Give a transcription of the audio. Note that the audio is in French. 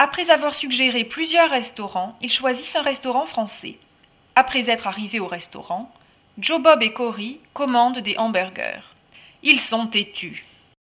Après avoir suggéré plusieurs restaurants, ils choisissent un restaurant français. Après être arrivés au restaurant, Joe Bob et Cory commandent des hamburgers. Ils sont têtus.